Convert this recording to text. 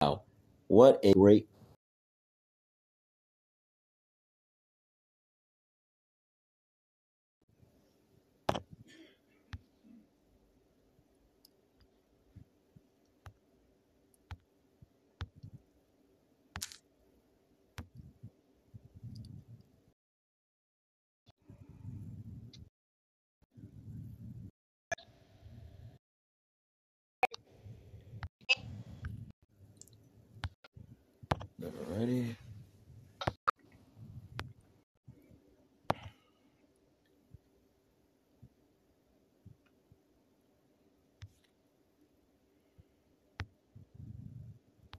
Wow! what a great ready.